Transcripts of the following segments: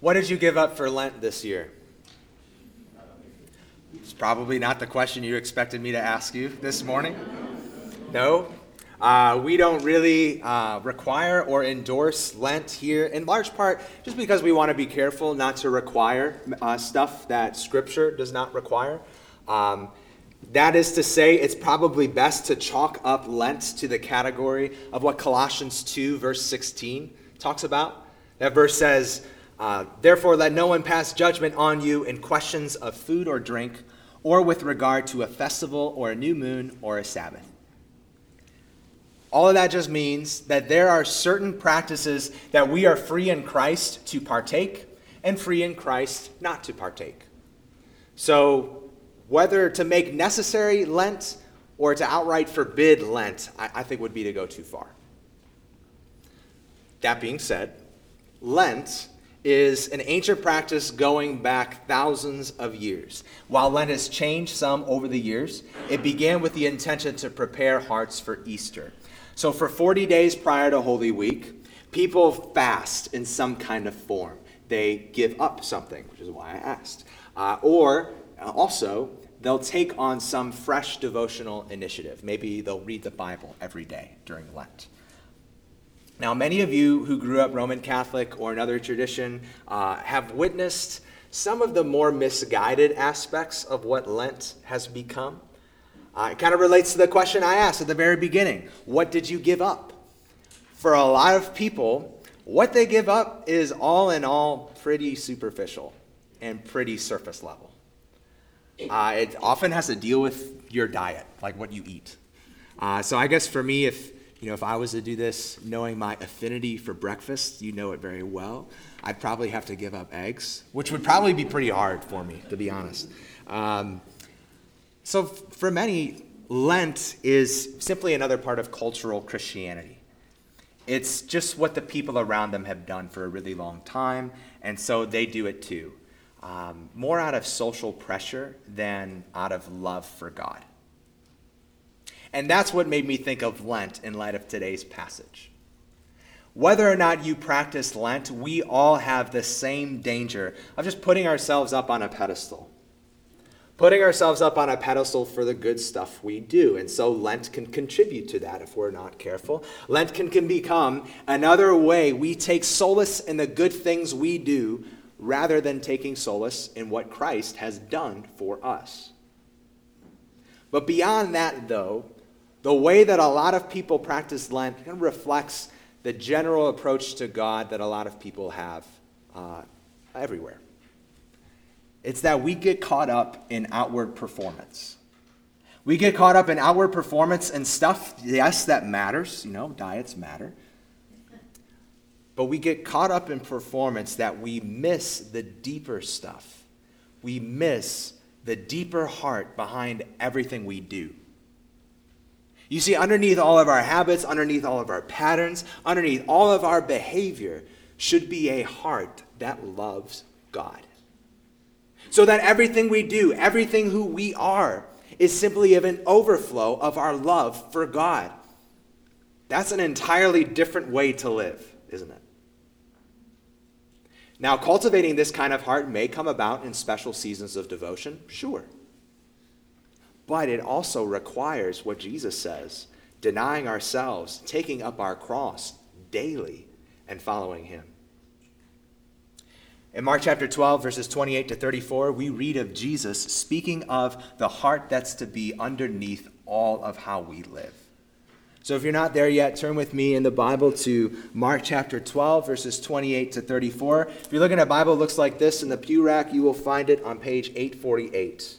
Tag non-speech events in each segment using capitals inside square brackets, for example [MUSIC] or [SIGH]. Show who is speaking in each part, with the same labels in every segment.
Speaker 1: What did you give up for Lent this year? It's probably not the question you expected me to ask you this morning. No? Uh, we don't really uh, require or endorse Lent here, in large part just because we want to be careful not to require uh, stuff that Scripture does not require. Um, that is to say, it's probably best to chalk up Lent to the category of what Colossians 2, verse 16, talks about. That verse says, uh, Therefore, let no one pass judgment on you in questions of food or drink, or with regard to a festival or a new moon or a Sabbath. All of that just means that there are certain practices that we are free in Christ to partake and free in Christ not to partake. So, whether to make necessary Lent or to outright forbid Lent, I, I think would be to go too far. That being said, Lent is an ancient practice going back thousands of years. While Lent has changed some over the years, it began with the intention to prepare hearts for Easter. So, for 40 days prior to Holy Week, people fast in some kind of form. They give up something, which is why I asked. Uh, or uh, also, they'll take on some fresh devotional initiative. Maybe they'll read the Bible every day during Lent. Now, many of you who grew up Roman Catholic or another tradition uh, have witnessed some of the more misguided aspects of what Lent has become. Uh, it kind of relates to the question I asked at the very beginning What did you give up? For a lot of people, what they give up is all in all pretty superficial and pretty surface level. Uh, it often has to deal with your diet, like what you eat. Uh, so I guess for me, if you know, if I was to do this, knowing my affinity for breakfast, you know it very well. I'd probably have to give up eggs, which would probably be pretty hard for me, to be honest. Um, so for many, Lent is simply another part of cultural Christianity. It's just what the people around them have done for a really long time, and so they do it too um, more out of social pressure than out of love for God. And that's what made me think of Lent in light of today's passage. Whether or not you practice Lent, we all have the same danger of just putting ourselves up on a pedestal. Putting ourselves up on a pedestal for the good stuff we do. And so Lent can contribute to that if we're not careful. Lent can, can become another way we take solace in the good things we do rather than taking solace in what Christ has done for us. But beyond that, though, the way that a lot of people practice Lent kind of reflects the general approach to God that a lot of people have uh, everywhere. It's that we get caught up in outward performance. We get caught up in outward performance and stuff, yes, that matters. You know, diets matter. But we get caught up in performance that we miss the deeper stuff. We miss the deeper heart behind everything we do. You see, underneath all of our habits, underneath all of our patterns, underneath all of our behavior should be a heart that loves God. So that everything we do, everything who we are, is simply of an overflow of our love for God. That's an entirely different way to live, isn't it? Now, cultivating this kind of heart may come about in special seasons of devotion, sure. But it also requires what Jesus says denying ourselves, taking up our cross daily, and following Him. In Mark chapter 12, verses 28 to 34, we read of Jesus speaking of the heart that's to be underneath all of how we live. So if you're not there yet, turn with me in the Bible to Mark chapter 12, verses 28 to 34. If you're looking at Bible, it looks like this in the pew rack. You will find it on page 848.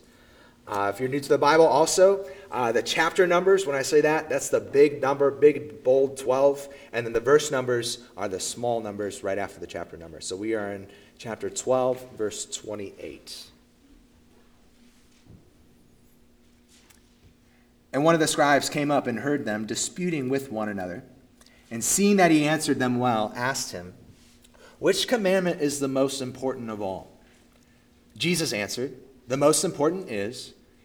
Speaker 1: Uh, if you're new to the Bible, also, uh, the chapter numbers, when I say that, that's the big number, big, bold 12. And then the verse numbers are the small numbers right after the chapter number. So we are in chapter 12, verse 28. And one of the scribes came up and heard them disputing with one another. And seeing that he answered them well, asked him, Which commandment is the most important of all? Jesus answered, The most important is,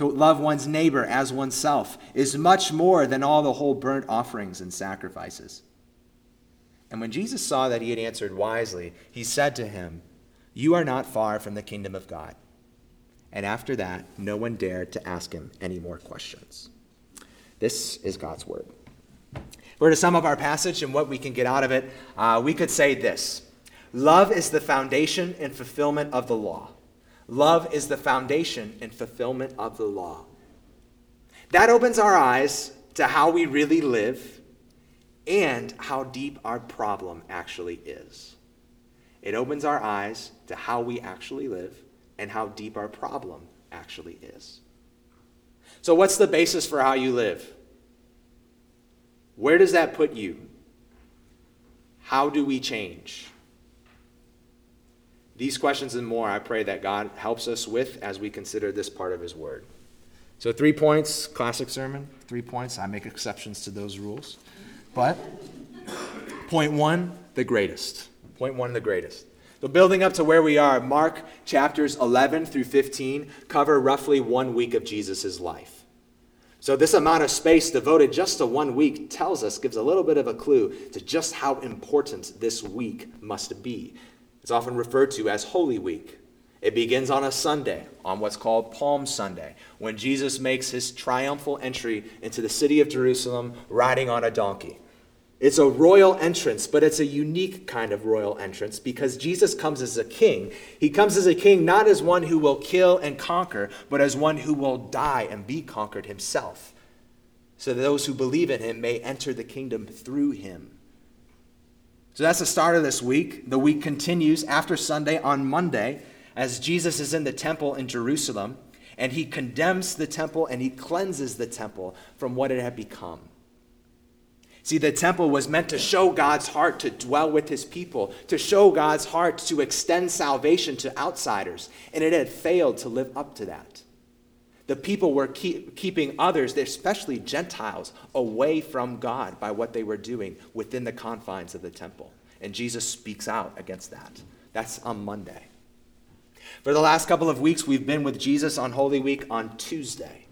Speaker 1: to love one's neighbor as oneself, is much more than all the whole burnt offerings and sacrifices. And when Jesus saw that he had answered wisely, he said to him, You are not far from the kingdom of God. And after that, no one dared to ask him any more questions. This is God's word. If we're to sum up our passage and what we can get out of it, uh, we could say this Love is the foundation and fulfillment of the law. Love is the foundation and fulfillment of the law. That opens our eyes to how we really live and how deep our problem actually is. It opens our eyes to how we actually live and how deep our problem actually is. So, what's the basis for how you live? Where does that put you? How do we change? These questions and more, I pray that God helps us with as we consider this part of His Word. So, three points, classic sermon, three points. I make exceptions to those rules. But point one, the greatest. Point one, the greatest. So, building up to where we are, Mark chapters 11 through 15 cover roughly one week of Jesus' life. So, this amount of space devoted just to one week tells us, gives a little bit of a clue to just how important this week must be. It's often referred to as Holy Week. It begins on a Sunday, on what's called Palm Sunday, when Jesus makes his triumphal entry into the city of Jerusalem riding on a donkey. It's a royal entrance, but it's a unique kind of royal entrance because Jesus comes as a king. He comes as a king not as one who will kill and conquer, but as one who will die and be conquered himself, so that those who believe in him may enter the kingdom through him. So that's the start of this week. The week continues after Sunday on Monday as Jesus is in the temple in Jerusalem and he condemns the temple and he cleanses the temple from what it had become. See, the temple was meant to show God's heart to dwell with his people, to show God's heart to extend salvation to outsiders, and it had failed to live up to that. The people were keep, keeping others, especially Gentiles, away from God by what they were doing within the confines of the temple. And Jesus speaks out against that. That's on Monday. For the last couple of weeks, we've been with Jesus on Holy Week on Tuesday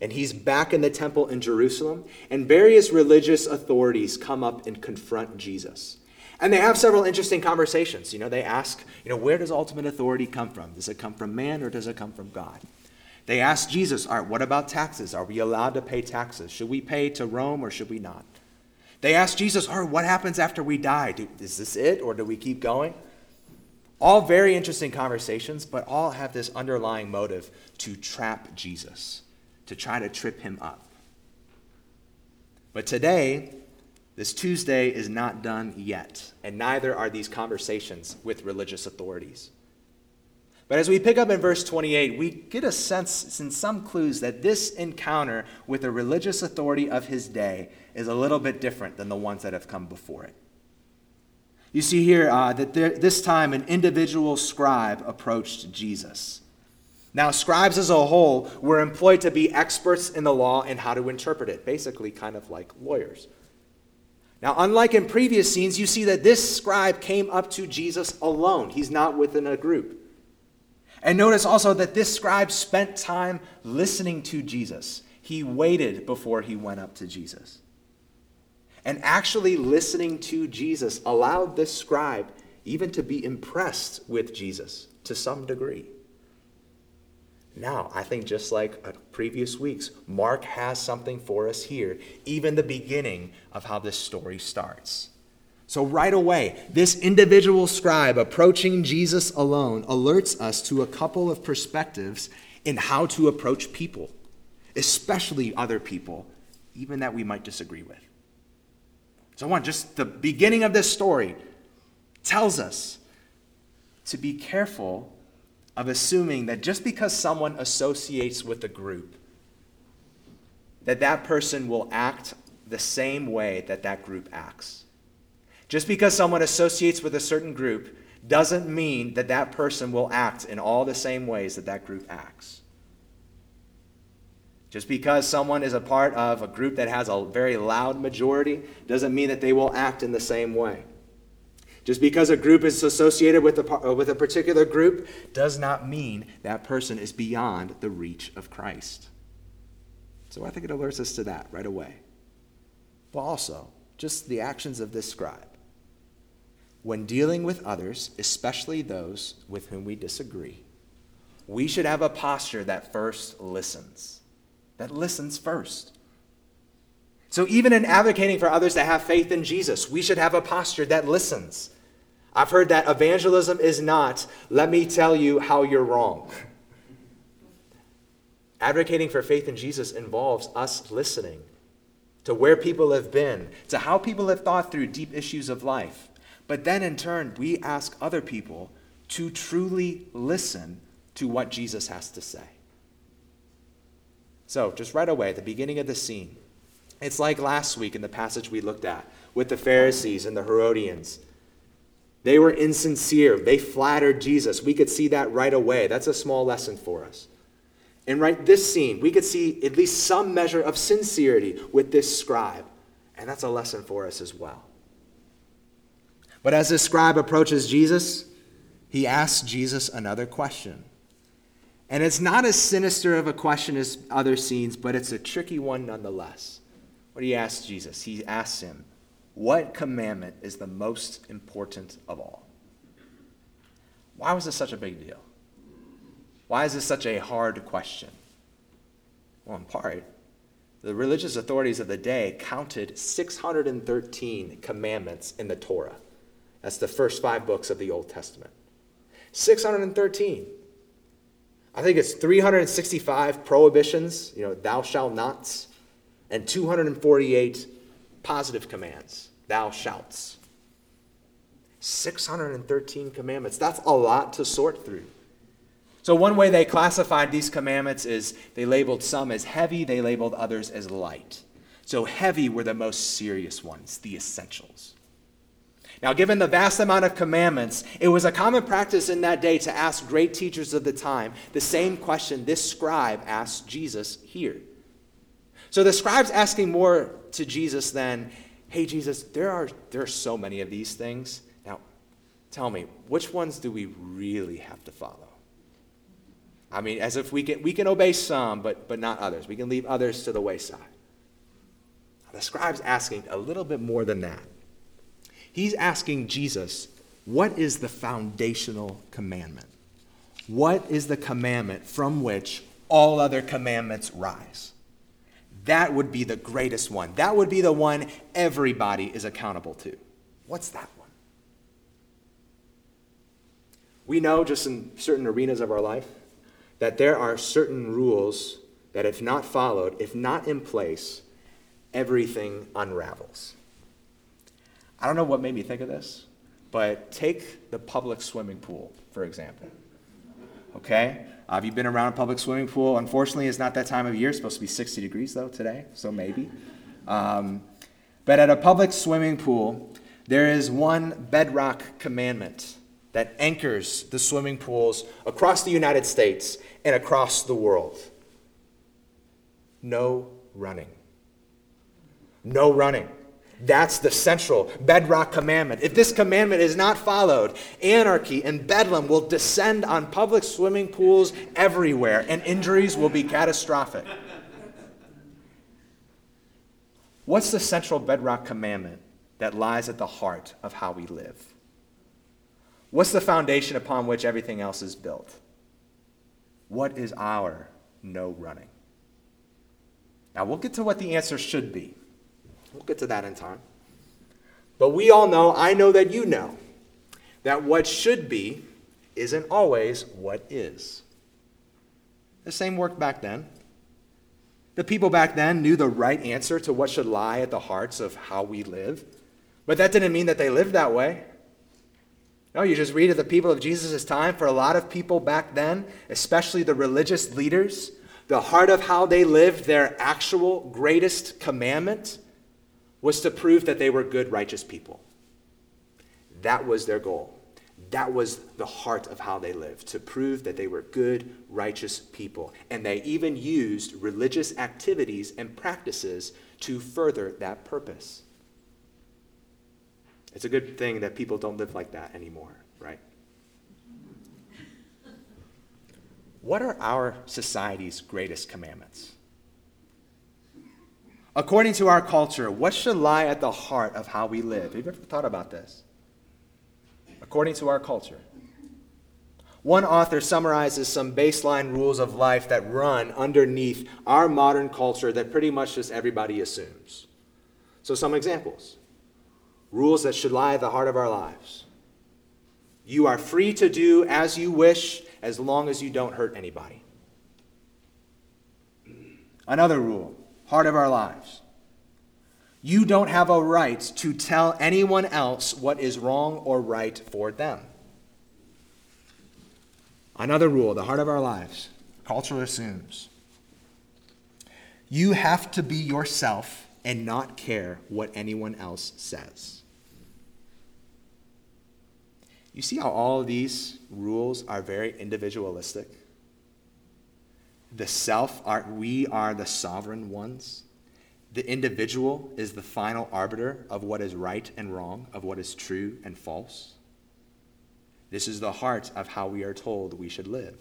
Speaker 1: and he's back in the temple in Jerusalem, and various religious authorities come up and confront Jesus. And they have several interesting conversations. You know, they ask, you know, where does ultimate authority come from? Does it come from man or does it come from God? They ask Jesus, all right, what about taxes? Are we allowed to pay taxes? Should we pay to Rome or should we not? They ask Jesus, all right, what happens after we die? Do, is this it or do we keep going? All very interesting conversations, but all have this underlying motive to trap Jesus to try to trip him up. But today, this Tuesday is not done yet, and neither are these conversations with religious authorities. But as we pick up in verse 28, we get a sense and some clues that this encounter with a religious authority of his day is a little bit different than the ones that have come before it. You see here uh, that there, this time an individual scribe approached Jesus. Now, scribes as a whole were employed to be experts in the law and how to interpret it, basically, kind of like lawyers. Now, unlike in previous scenes, you see that this scribe came up to Jesus alone. He's not within a group. And notice also that this scribe spent time listening to Jesus. He waited before he went up to Jesus. And actually listening to Jesus allowed this scribe even to be impressed with Jesus to some degree. Now, I think just like previous weeks, Mark has something for us here, even the beginning of how this story starts. So, right away, this individual scribe approaching Jesus alone alerts us to a couple of perspectives in how to approach people, especially other people, even that we might disagree with. So, one, just the beginning of this story tells us to be careful of assuming that just because someone associates with a group, that that person will act the same way that that group acts. Just because someone associates with a certain group doesn't mean that that person will act in all the same ways that that group acts. Just because someone is a part of a group that has a very loud majority doesn't mean that they will act in the same way. Just because a group is associated with a, uh, with a particular group does not mean that person is beyond the reach of Christ. So I think it alerts us to that right away. But also, just the actions of this scribe. When dealing with others, especially those with whom we disagree, we should have a posture that first listens. That listens first. So, even in advocating for others to have faith in Jesus, we should have a posture that listens. I've heard that evangelism is not, let me tell you how you're wrong. Advocating for faith in Jesus involves us listening to where people have been, to how people have thought through deep issues of life. But then in turn, we ask other people to truly listen to what Jesus has to say. So, just right away, the beginning of the scene, it's like last week in the passage we looked at with the Pharisees and the Herodians. They were insincere. They flattered Jesus. We could see that right away. That's a small lesson for us. And right this scene, we could see at least some measure of sincerity with this scribe. And that's a lesson for us as well. But as this scribe approaches Jesus, he asks Jesus another question. And it's not as sinister of a question as other scenes, but it's a tricky one nonetheless. What do you ask Jesus? He asks him, What commandment is the most important of all? Why was this such a big deal? Why is this such a hard question? Well, in part, the religious authorities of the day counted 613 commandments in the Torah. That's the first five books of the Old Testament. 613. I think it's 365 prohibitions, you know, thou shalt nots, and 248 positive commands, thou shalt. 613 commandments. That's a lot to sort through. So, one way they classified these commandments is they labeled some as heavy, they labeled others as light. So, heavy were the most serious ones, the essentials. Now, given the vast amount of commandments, it was a common practice in that day to ask great teachers of the time the same question this scribe asked Jesus here. So the scribe's asking more to Jesus than, hey, Jesus, there are, there are so many of these things. Now, tell me, which ones do we really have to follow? I mean, as if we can, we can obey some, but, but not others. We can leave others to the wayside. The scribe's asking a little bit more than that. He's asking Jesus, what is the foundational commandment? What is the commandment from which all other commandments rise? That would be the greatest one. That would be the one everybody is accountable to. What's that one? We know just in certain arenas of our life that there are certain rules that, if not followed, if not in place, everything unravels. I don't know what made me think of this, but take the public swimming pool, for example. Okay? Uh, have you been around a public swimming pool? Unfortunately, it's not that time of year. It's supposed to be 60 degrees, though, today, so maybe. Um, but at a public swimming pool, there is one bedrock commandment that anchors the swimming pools across the United States and across the world no running. No running. That's the central bedrock commandment. If this commandment is not followed, anarchy and bedlam will descend on public swimming pools everywhere, and injuries will be catastrophic. What's the central bedrock commandment that lies at the heart of how we live? What's the foundation upon which everything else is built? What is our no running? Now, we'll get to what the answer should be. We'll get to that in time. But we all know, I know that you know, that what should be isn't always what is. The same worked back then. The people back then knew the right answer to what should lie at the hearts of how we live, but that didn't mean that they lived that way. No, you just read of the people of Jesus' time. For a lot of people back then, especially the religious leaders, the heart of how they lived, their actual greatest commandment, was to prove that they were good, righteous people. That was their goal. That was the heart of how they lived, to prove that they were good, righteous people. And they even used religious activities and practices to further that purpose. It's a good thing that people don't live like that anymore, right? What are our society's greatest commandments? According to our culture, what should lie at the heart of how we live? Have you ever thought about this? According to our culture. One author summarizes some baseline rules of life that run underneath our modern culture that pretty much just everybody assumes. So, some examples rules that should lie at the heart of our lives. You are free to do as you wish as long as you don't hurt anybody. Another rule, heart of our lives. You don't have a right to tell anyone else what is wrong or right for them. Another rule, the heart of our lives. Culture assumes. You have to be yourself and not care what anyone else says. You see how all of these rules are very individualistic? The self, are, we are the sovereign ones. The individual is the final arbiter of what is right and wrong, of what is true and false. This is the heart of how we are told we should live.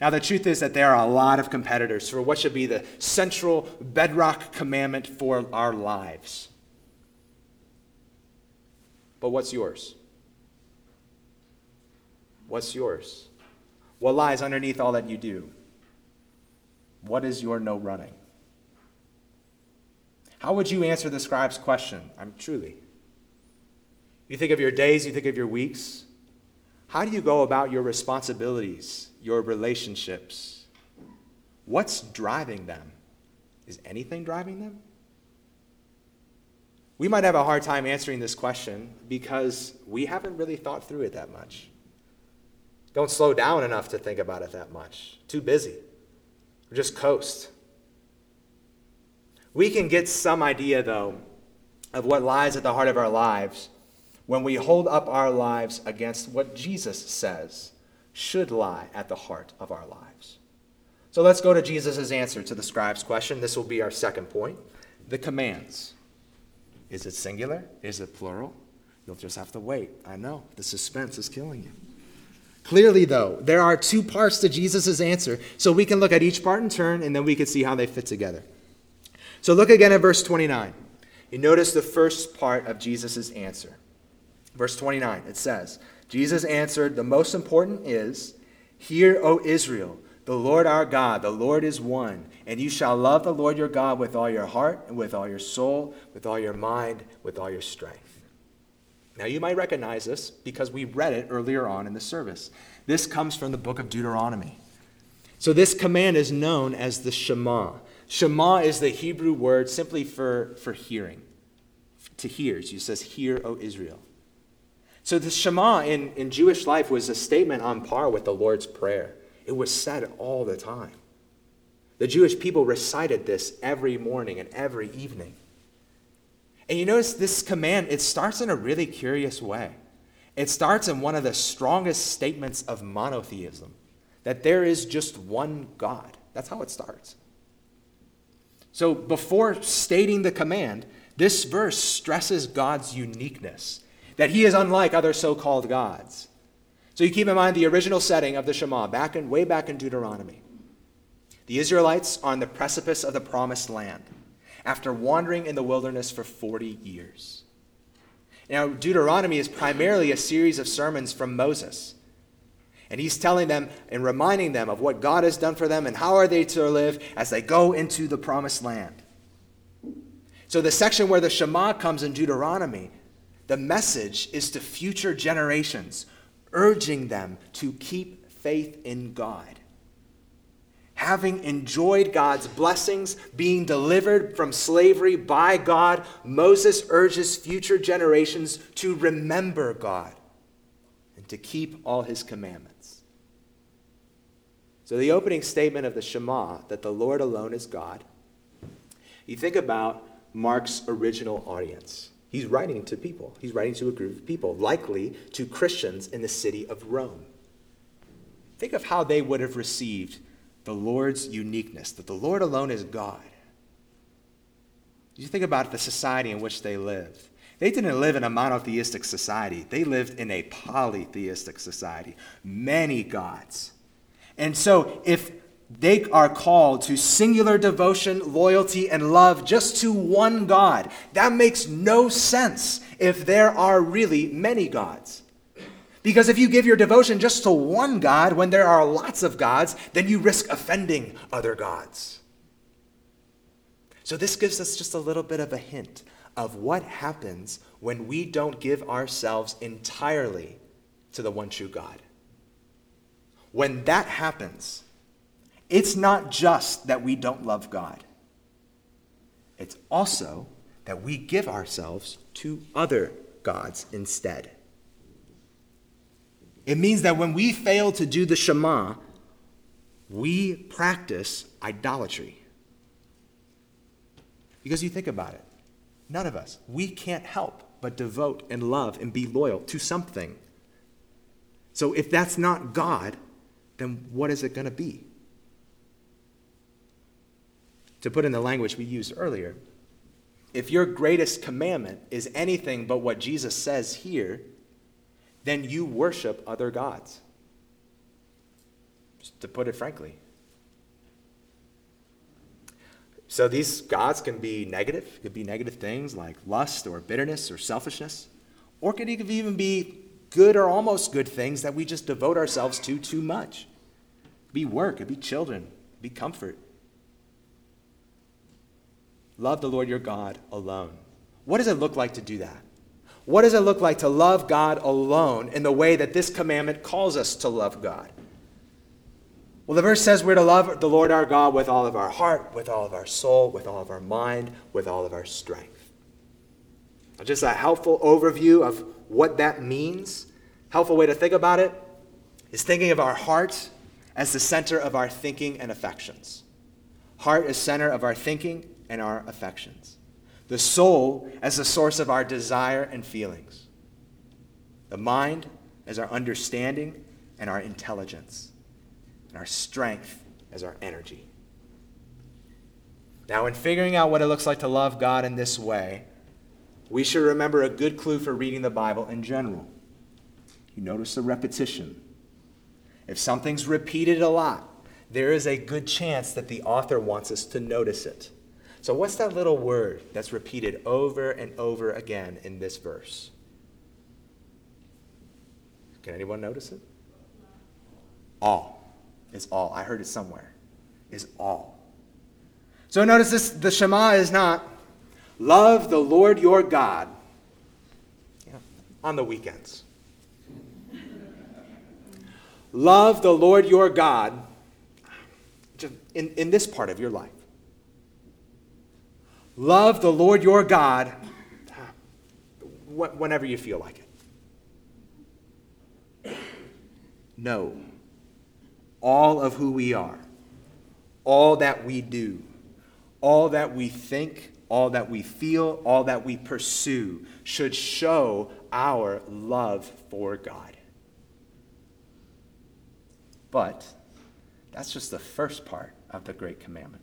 Speaker 1: Now, the truth is that there are a lot of competitors for what should be the central bedrock commandment for our lives. But what's yours? What's yours? What lies underneath all that you do? What is your no running? How would you answer the scribe's question? I'm truly. You think of your days, you think of your weeks. How do you go about your responsibilities, your relationships? What's driving them? Is anything driving them? We might have a hard time answering this question because we haven't really thought through it that much. Don't slow down enough to think about it that much. Too busy. Just coast. We can get some idea, though, of what lies at the heart of our lives when we hold up our lives against what Jesus says should lie at the heart of our lives. So let's go to Jesus' answer to the scribe's question. This will be our second point the commands. Is it singular? Is it plural? You'll just have to wait. I know. The suspense is killing you. Clearly, though, there are two parts to Jesus' answer, so we can look at each part in turn and then we can see how they fit together. So look again at verse 29. You notice the first part of Jesus' answer. Verse 29, it says, Jesus answered, The most important is, Hear, O Israel, the Lord our God, the Lord is one, and you shall love the Lord your God with all your heart, and with all your soul, with all your mind, with all your strength. Now, you might recognize this because we read it earlier on in the service. This comes from the book of Deuteronomy. So, this command is known as the Shema. Shema is the Hebrew word simply for, for hearing, to hear. It says, Hear, O Israel. So, the Shema in, in Jewish life was a statement on par with the Lord's Prayer. It was said all the time. The Jewish people recited this every morning and every evening. And you notice this command, it starts in a really curious way. It starts in one of the strongest statements of monotheism that there is just one God. That's how it starts. So before stating the command, this verse stresses God's uniqueness, that he is unlike other so called gods. So you keep in mind the original setting of the Shema, back in, way back in Deuteronomy. The Israelites are on the precipice of the promised land after wandering in the wilderness for 40 years. Now, Deuteronomy is primarily a series of sermons from Moses. And he's telling them and reminding them of what God has done for them and how are they to live as they go into the promised land. So, the section where the Shema comes in Deuteronomy, the message is to future generations, urging them to keep faith in God having enjoyed God's blessings, being delivered from slavery by God, Moses urges future generations to remember God and to keep all his commandments. So, the opening statement of the Shema, that the Lord alone is God, you think about Mark's original audience. He's writing to people. He's writing to a group of people, likely to Christians in the city of Rome. Think of how they would have received the Lord's uniqueness, that the Lord alone is God. You think about the society in which they lived. They didn't live in a monotheistic society, they lived in a polytheistic society, many gods. And so, if they are called to singular devotion, loyalty, and love just to one God. That makes no sense if there are really many gods. Because if you give your devotion just to one God when there are lots of gods, then you risk offending other gods. So, this gives us just a little bit of a hint of what happens when we don't give ourselves entirely to the one true God. When that happens, it's not just that we don't love God, it's also that we give ourselves to other gods instead. It means that when we fail to do the Shema, we practice idolatry. Because you think about it, none of us, we can't help but devote and love and be loyal to something. So if that's not God, then what is it going to be? to put in the language we used earlier, if your greatest commandment is anything but what Jesus says here, then you worship other gods. Just to put it frankly. So these gods can be negative, could be negative things like lust or bitterness or selfishness, or could even be good or almost good things that we just devote ourselves to too much. Be work, it be children, be comfort. Love the Lord your God alone. What does it look like to do that? What does it look like to love God alone in the way that this commandment calls us to love God? Well, the verse says we're to love the Lord our God with all of our heart, with all of our soul, with all of our mind, with all of our strength. Now, just a helpful overview of what that means, helpful way to think about it is thinking of our heart as the center of our thinking and affections. Heart is center of our thinking and our affections. The soul as the source of our desire and feelings. The mind as our understanding and our intelligence. And our strength as our energy. Now, in figuring out what it looks like to love God in this way, we should remember a good clue for reading the Bible in general. You notice the repetition. If something's repeated a lot, there is a good chance that the author wants us to notice it. So, what's that little word that's repeated over and over again in this verse? Can anyone notice it? All. Is all. I heard it somewhere. Is all. So, notice this the Shema is not love the Lord your God yeah, on the weekends. [LAUGHS] Love the Lord your God in, in this part of your life. Love the Lord your God whenever you feel like it. No. All of who we are, all that we do, all that we think, all that we feel, all that we pursue should show our love for God. But that's just the first part of the Great Commandment.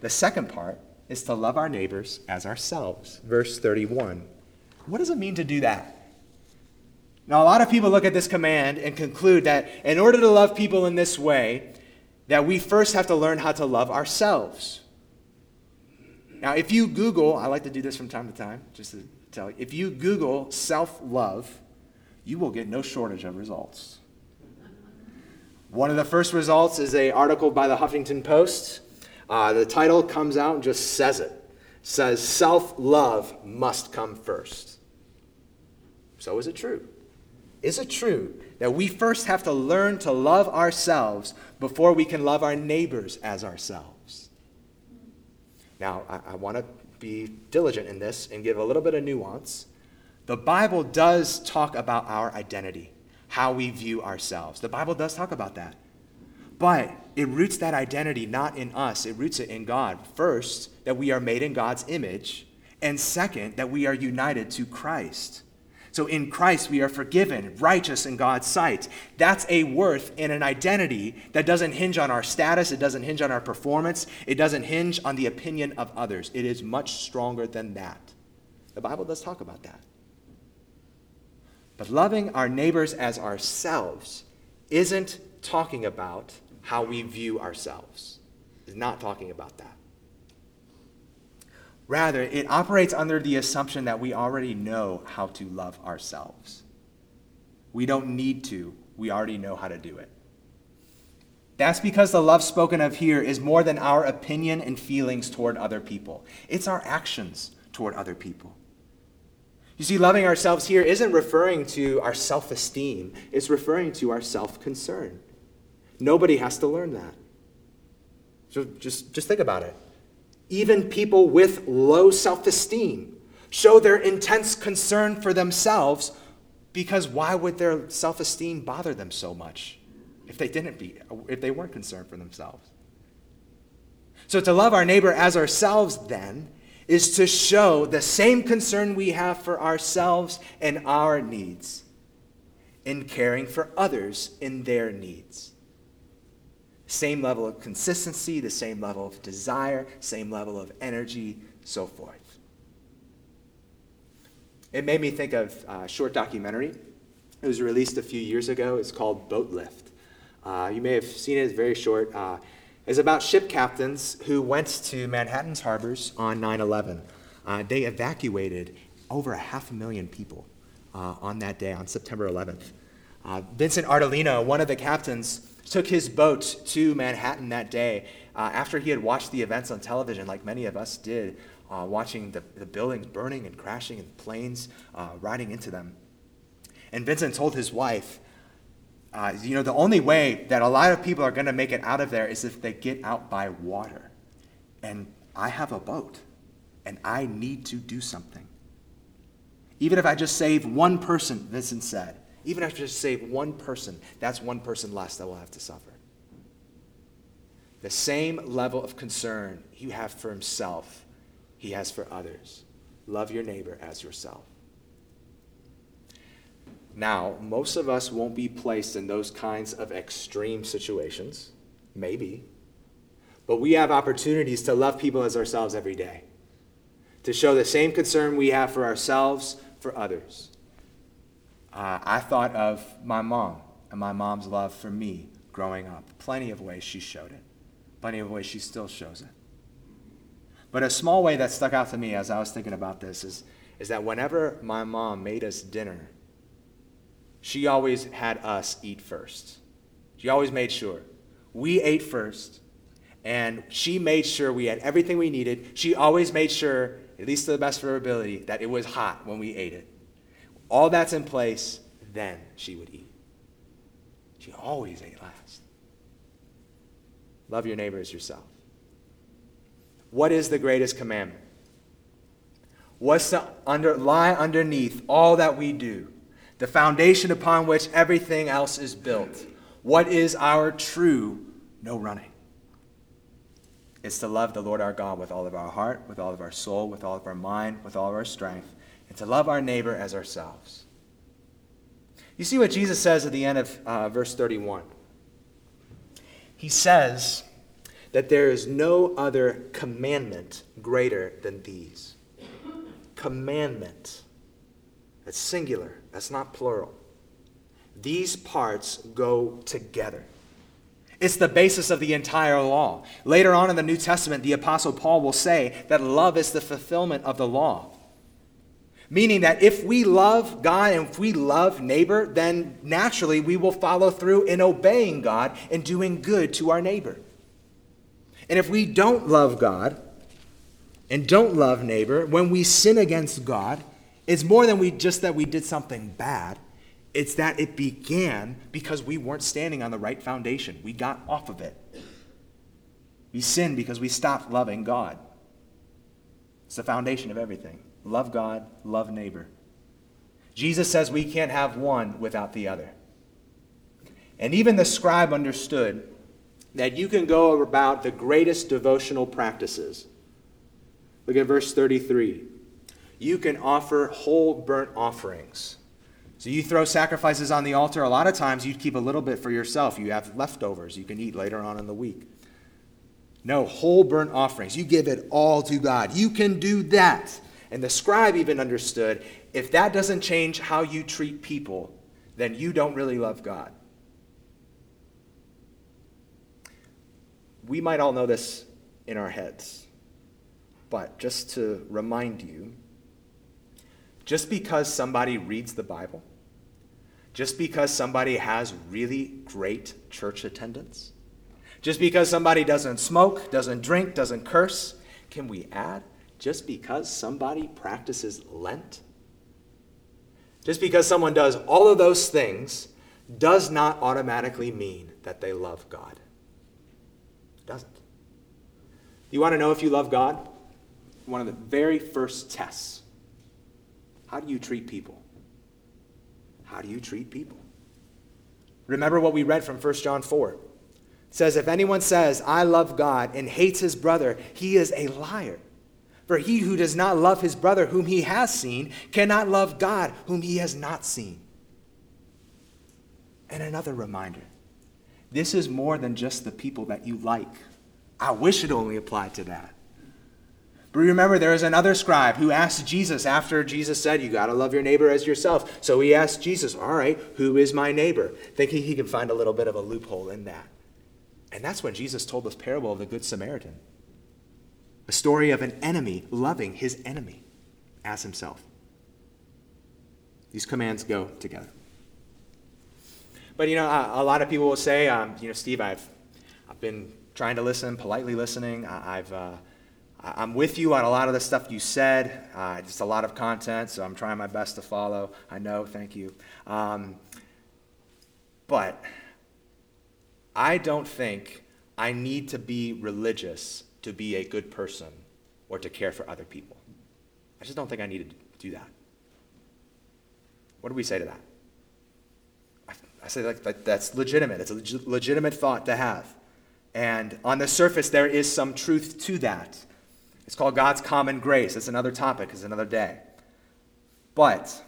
Speaker 1: The second part is to love our neighbors as ourselves. Verse 31. What does it mean to do that? Now, a lot of people look at this command and conclude that in order to love people in this way, that we first have to learn how to love ourselves. Now, if you Google, I like to do this from time to time, just to tell you, if you Google self love, you will get no shortage of results. One of the first results is an article by the Huffington Post uh, the title comes out and just says it. Says self love must come first. So is it true? Is it true that we first have to learn to love ourselves before we can love our neighbors as ourselves? Now, I, I want to be diligent in this and give a little bit of nuance. The Bible does talk about our identity, how we view ourselves. The Bible does talk about that. But it roots that identity not in us, it roots it in God. First, that we are made in God's image, And second, that we are united to Christ. So in Christ, we are forgiven, righteous in God's sight. That's a worth and an identity that doesn't hinge on our status, it doesn't hinge on our performance, it doesn't hinge on the opinion of others. It is much stronger than that. The Bible does talk about that. But loving our neighbors as ourselves isn't talking about how we view ourselves. It's not talking about that. Rather, it operates under the assumption that we already know how to love ourselves. We don't need to, we already know how to do it. That's because the love spoken of here is more than our opinion and feelings toward other people, it's our actions toward other people. You see, loving ourselves here isn't referring to our self esteem, it's referring to our self concern. Nobody has to learn that. So just, just think about it. Even people with low self esteem show their intense concern for themselves because why would their self esteem bother them so much if they didn't be, if they weren't concerned for themselves? So to love our neighbor as ourselves, then, is to show the same concern we have for ourselves and our needs in caring for others in their needs same level of consistency, the same level of desire, same level of energy, so forth. It made me think of a short documentary. It was released a few years ago. It's called Boat Lift. Uh, you may have seen it, it's very short. Uh, it's about ship captains who went to Manhattan's harbors on 9 11. Uh, they evacuated over a half a million people uh, on that day, on September 11th. Uh, Vincent Ardolino, one of the captains, took his boat to Manhattan that day uh, after he had watched the events on television, like many of us did, uh, watching the, the buildings burning and crashing and planes uh, riding into them. And Vincent told his wife, uh, you know, the only way that a lot of people are going to make it out of there is if they get out by water. And I have a boat, and I need to do something. Even if I just save one person, Vincent said, even if I just save one person, that's one person less that will have to suffer. The same level of concern you have for himself, he has for others. Love your neighbor as yourself. Now, most of us won't be placed in those kinds of extreme situations, maybe, but we have opportunities to love people as ourselves every day, to show the same concern we have for ourselves for others uh, I thought of my mom and my mom's love for me growing up. Plenty of ways she showed it, plenty of ways she still shows it. But a small way that stuck out to me as I was thinking about this is, is that whenever my mom made us dinner, she always had us eat first. She always made sure. We ate first, and she made sure we had everything we needed. She always made sure, at least to the best of her ability, that it was hot when we ate it. All that's in place, then she would eat. She always ate last. Love your neighbor as yourself. What is the greatest commandment? What's to under, lie underneath all that we do? The foundation upon which everything else is built. What is our true no running? It's to love the Lord our God with all of our heart, with all of our soul, with all of our mind, with all of our strength, and to love our neighbor as ourselves. You see what Jesus says at the end of uh, verse 31. He says that there is no other commandment greater than these. Commandment. That's singular, that's not plural. These parts go together. It's the basis of the entire law. Later on in the New Testament, the Apostle Paul will say that love is the fulfillment of the law. Meaning that if we love God and if we love neighbor, then naturally we will follow through in obeying God and doing good to our neighbor. And if we don't love God and don't love neighbor, when we sin against God, it's more than we just that we did something bad. It's that it began because we weren't standing on the right foundation. We got off of it. We sinned because we stopped loving God. It's the foundation of everything. Love God, love neighbor. Jesus says we can't have one without the other. And even the scribe understood that you can go about the greatest devotional practices. Look at verse 33. you can offer whole burnt offerings. So you throw sacrifices on the altar. A lot of times you keep a little bit for yourself. You have leftovers you can eat later on in the week. No, whole burnt offerings. You give it all to God. You can do that. And the scribe even understood if that doesn't change how you treat people, then you don't really love God. We might all know this in our heads, but just to remind you, just because somebody reads the Bible, just because somebody has really great church attendance, just because somebody doesn't smoke, doesn't drink, doesn't curse, can we add just because somebody practices Lent? Just because someone does all of those things does not automatically mean that they love God. It doesn't. You want to know if you love God? One of the very first tests how do you treat people? How do you treat people? Remember what we read from 1 John 4. It says, If anyone says, I love God, and hates his brother, he is a liar. For he who does not love his brother whom he has seen cannot love God whom he has not seen. And another reminder this is more than just the people that you like. I wish it only applied to that. But remember, there is another scribe who asked Jesus after Jesus said, You got to love your neighbor as yourself. So he asked Jesus, All right, who is my neighbor? Thinking he can find a little bit of a loophole in that. And that's when Jesus told this parable of the Good Samaritan a story of an enemy loving his enemy as himself. These commands go together. But you know, a, lot of people will say, um, you know, Steve, I've, I've been trying to listen, politely listening. I, have uh, I'm with you on a lot of the stuff you said. Uh, just a lot of content, so I'm trying my best to follow. I know, thank you. Um, but I don't think I need to be religious to be a good person or to care for other people. I just don't think I need to do that. What do we say to that? I, say like that, that's legitimate. It's a leg- legitimate thought to have. And on the surface, there is some truth to that. It's called God's common grace. It's another topic, it's another day. But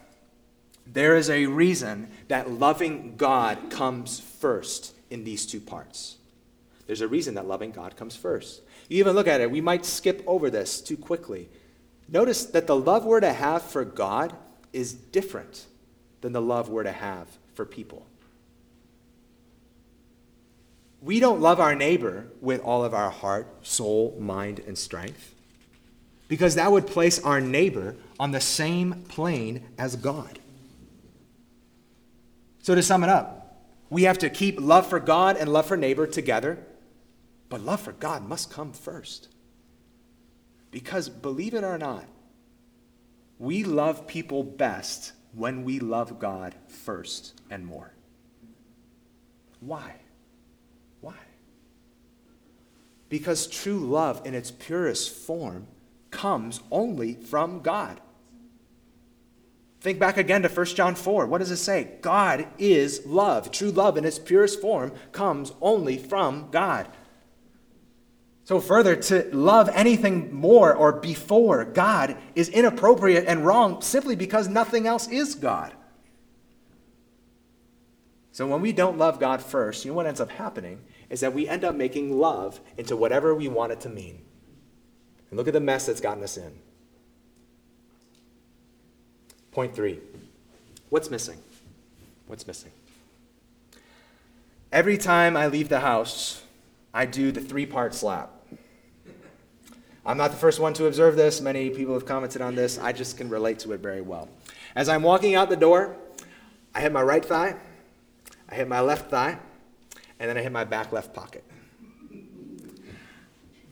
Speaker 1: there is a reason that loving God comes first in these two parts. There's a reason that loving God comes first. You even look at it, we might skip over this too quickly. Notice that the love we're to have for God is different than the love we're to have for people. We don't love our neighbor with all of our heart, soul, mind, and strength because that would place our neighbor on the same plane as God. So, to sum it up, we have to keep love for God and love for neighbor together, but love for God must come first. Because, believe it or not, we love people best when we love God first and more. Why? Why? Because true love in its purest form comes only from God. Think back again to 1 John 4. What does it say? God is love. True love in its purest form comes only from God. So, further, to love anything more or before God is inappropriate and wrong simply because nothing else is God. So, when we don't love God first, you know what ends up happening is that we end up making love into whatever we want it to mean. And look at the mess that's gotten us in. Point three what's missing? What's missing? Every time I leave the house, I do the three part slap. I'm not the first one to observe this. Many people have commented on this. I just can relate to it very well. As I'm walking out the door, I hit my right thigh, I hit my left thigh, and then I hit my back left pocket.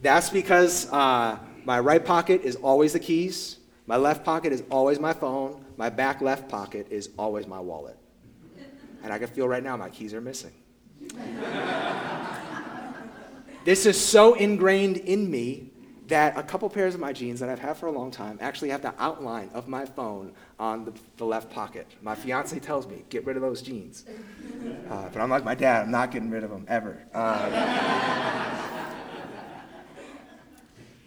Speaker 1: That's because uh, my right pocket is always the keys. My left pocket is always my phone. My back left pocket is always my wallet. And I can feel right now my keys are missing. This is so ingrained in me that a couple pairs of my jeans that I've had for a long time actually have the outline of my phone on the, the left pocket. My fiance tells me, get rid of those jeans. Uh, but I'm like my dad, I'm not getting rid of them ever. Uh,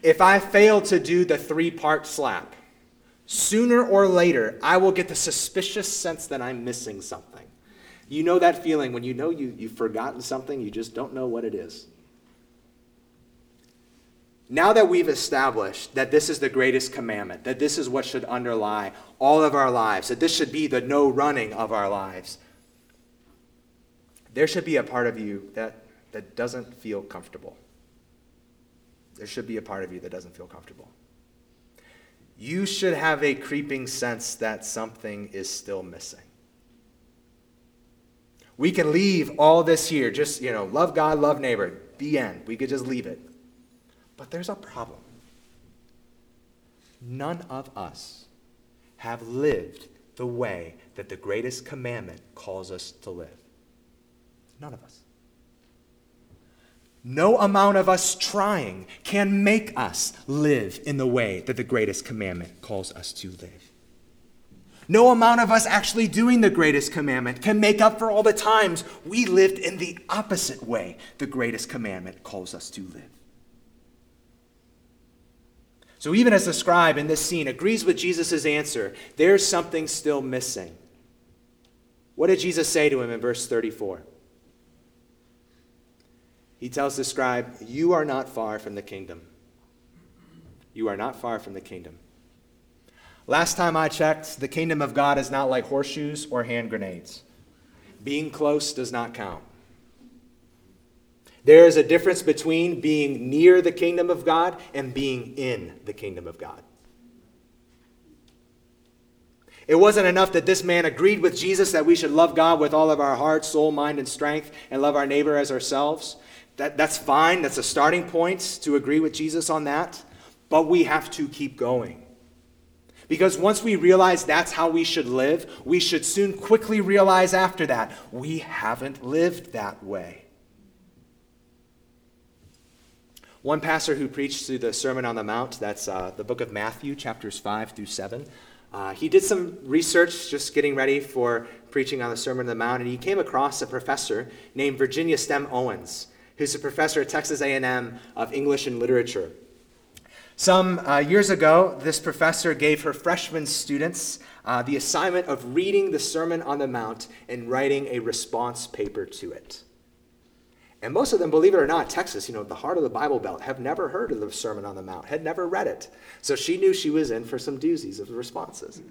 Speaker 1: if I fail to do the three part slap, sooner or later, I will get the suspicious sense that I'm missing something. You know that feeling when you know you, you've forgotten something, you just don't know what it is. Now that we've established that this is the greatest commandment, that this is what should underlie all of our lives, that this should be the no running of our lives, there should be a part of you that, that doesn't feel comfortable. There should be a part of you that doesn't feel comfortable. You should have a creeping sense that something is still missing. We can leave all this here, just, you know, love God, love neighbor, the end. We could just leave it. But there's a problem. None of us have lived the way that the greatest commandment calls us to live. None of us. No amount of us trying can make us live in the way that the greatest commandment calls us to live. No amount of us actually doing the greatest commandment can make up for all the times we lived in the opposite way the greatest commandment calls us to live. So, even as the scribe in this scene agrees with Jesus' answer, there's something still missing. What did Jesus say to him in verse 34? He tells the scribe, You are not far from the kingdom. You are not far from the kingdom. Last time I checked, the kingdom of God is not like horseshoes or hand grenades. Being close does not count. There is a difference between being near the kingdom of God and being in the kingdom of God. It wasn't enough that this man agreed with Jesus that we should love God with all of our heart, soul, mind, and strength, and love our neighbor as ourselves. That, that's fine. That's a starting point to agree with Jesus on that. But we have to keep going. Because once we realize that's how we should live, we should soon quickly realize after that we haven't lived that way. One pastor who preached through the Sermon on the Mount, that's uh, the book of Matthew, chapters 5 through 7, uh, he did some research just getting ready for preaching on the Sermon on the Mount, and he came across a professor named Virginia Stem Owens, who's a professor at Texas A&M of English and Literature. Some uh, years ago, this professor gave her freshman students uh, the assignment of reading the Sermon on the Mount and writing a response paper to it. And most of them, believe it or not, Texas, you know, the heart of the Bible Belt, have never heard of the Sermon on the Mount, had never read it. So she knew she was in for some doozies of responses.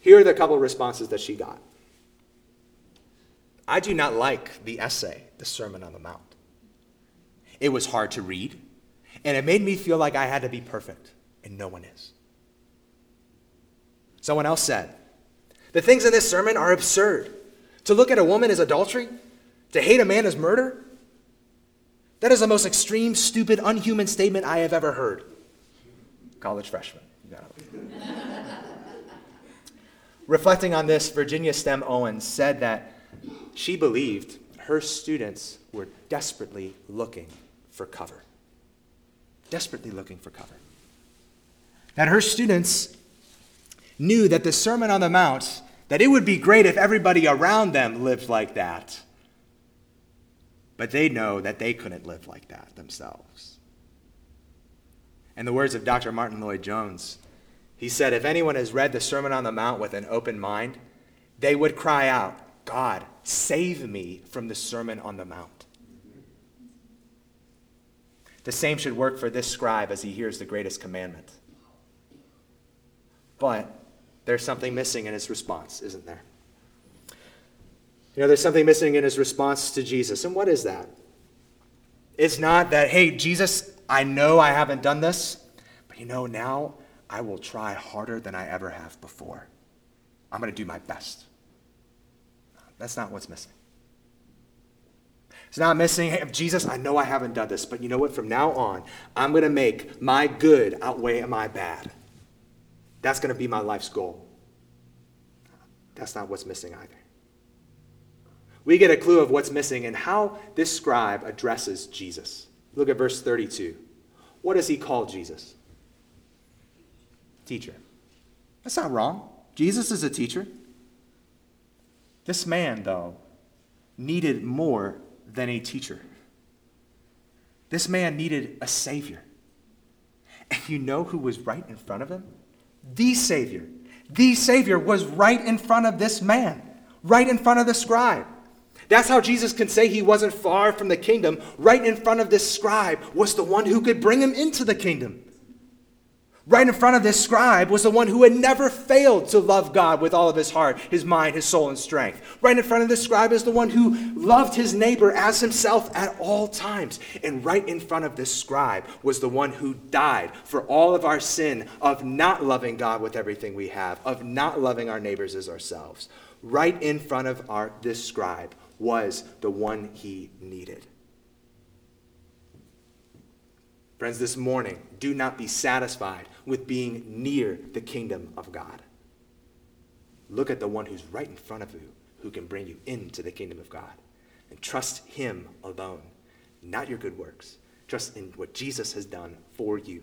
Speaker 1: Here are the couple of responses that she got. I do not like the essay, The Sermon on the Mount. It was hard to read. And it made me feel like I had to be perfect, and no one is. Someone else said, The things in this sermon are absurd. To look at a woman as adultery, to hate a man is murder, that is the most extreme, stupid, unhuman statement I have ever heard. College freshman. Reflecting on this, Virginia Stem Owens said that she believed her students were desperately looking for cover desperately looking for cover. That her students knew that the Sermon on the Mount, that it would be great if everybody around them lived like that. But they know that they couldn't live like that themselves. In the words of Dr. Martyn Lloyd-Jones, he said, If anyone has read the Sermon on the Mount with an open mind, they would cry out, God, save me from the Sermon on the Mount. The same should work for this scribe as he hears the greatest commandment. But there's something missing in his response, isn't there? You know, there's something missing in his response to Jesus. And what is that? It's not that, hey, Jesus, I know I haven't done this, but you know, now I will try harder than I ever have before. I'm going to do my best. That's not what's missing. It's not missing, hey, Jesus, I know I haven't done this, but you know what? From now on, I'm going to make my good outweigh my bad. That's going to be my life's goal. That's not what's missing either. We get a clue of what's missing and how this scribe addresses Jesus. Look at verse 32. What does he call Jesus? Teacher. That's not wrong. Jesus is a teacher. This man, though, needed more than a teacher. This man needed a savior. And you know who was right in front of him? The Savior. The Savior was right in front of this man, right in front of the scribe. That's how Jesus can say he wasn't far from the kingdom. Right in front of this scribe was the one who could bring him into the kingdom. Right in front of this scribe was the one who had never failed to love God with all of his heart, his mind, his soul, and strength. Right in front of this scribe is the one who loved his neighbor as himself at all times. And right in front of this scribe was the one who died for all of our sin of not loving God with everything we have, of not loving our neighbors as ourselves. Right in front of our, this scribe was the one he needed. Friends, this morning, do not be satisfied with being near the kingdom of God. Look at the one who's right in front of you, who can bring you into the kingdom of God. And trust him alone, not your good works. Trust in what Jesus has done for you.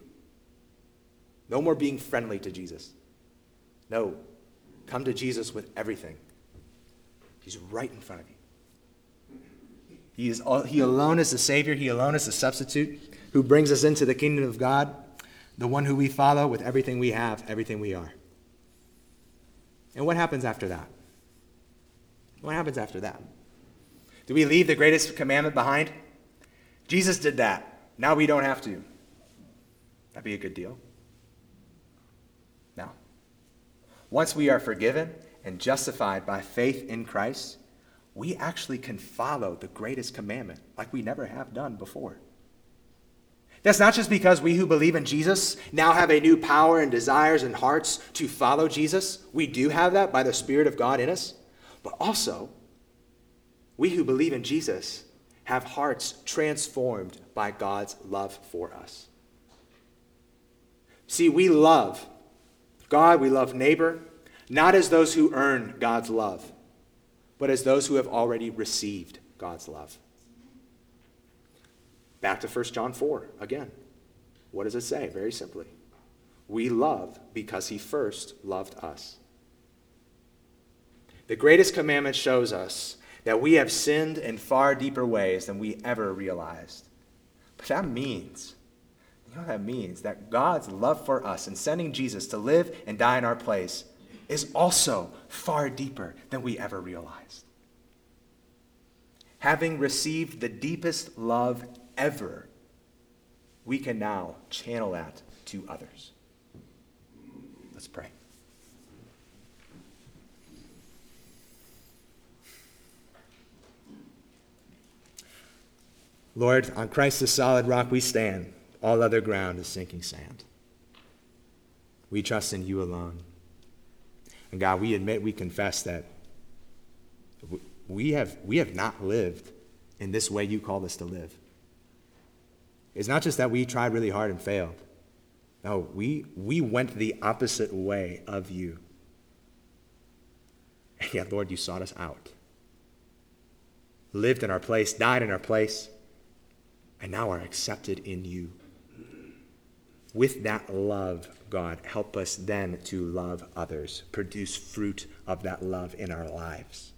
Speaker 1: No more being friendly to Jesus. No, come to Jesus with everything. He's right in front of you. He, is he alone is the Savior, He alone is the substitute who brings us into the kingdom of God the one who we follow with everything we have, everything we are. And what happens after that? What happens after that? Do we leave the greatest commandment behind? Jesus did that. Now we don't have to. That'd be a good deal. Now, once we are forgiven and justified by faith in Christ, we actually can follow the greatest commandment like we never have done before. That's not just because we who believe in Jesus now have a new power and desires and hearts to follow Jesus. We do have that by the Spirit of God in us. But also, we who believe in Jesus have hearts transformed by God's love for us. See, we love God, we love neighbor, not as those who earn God's love, but as those who have already received God's love. Back to 1 John 4 again. What does it say? Very simply We love because he first loved us. The greatest commandment shows us that we have sinned in far deeper ways than we ever realized. But that means, you know what that means? That God's love for us and sending Jesus to live and die in our place is also far deeper than we ever realized. Having received the deepest love ever, we can now channel that to others. Let's pray. Lord, on Christ the solid rock we stand. All other ground is sinking sand. We trust in you alone. And God, we admit, we confess that we have, we have not lived in this way you called us to live. It's not just that we tried really hard and failed. No, we, we went the opposite way of you. And yet, Lord, you sought us out. Lived in our place, died in our place, and now are accepted in you. With that love, God, help us then to love others, produce fruit of that love in our lives.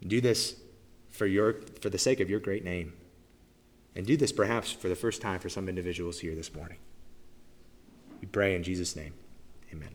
Speaker 1: Do this for, your, for the sake of your great name. And do this perhaps for the first time for some individuals here this morning. We pray in Jesus' name. Amen.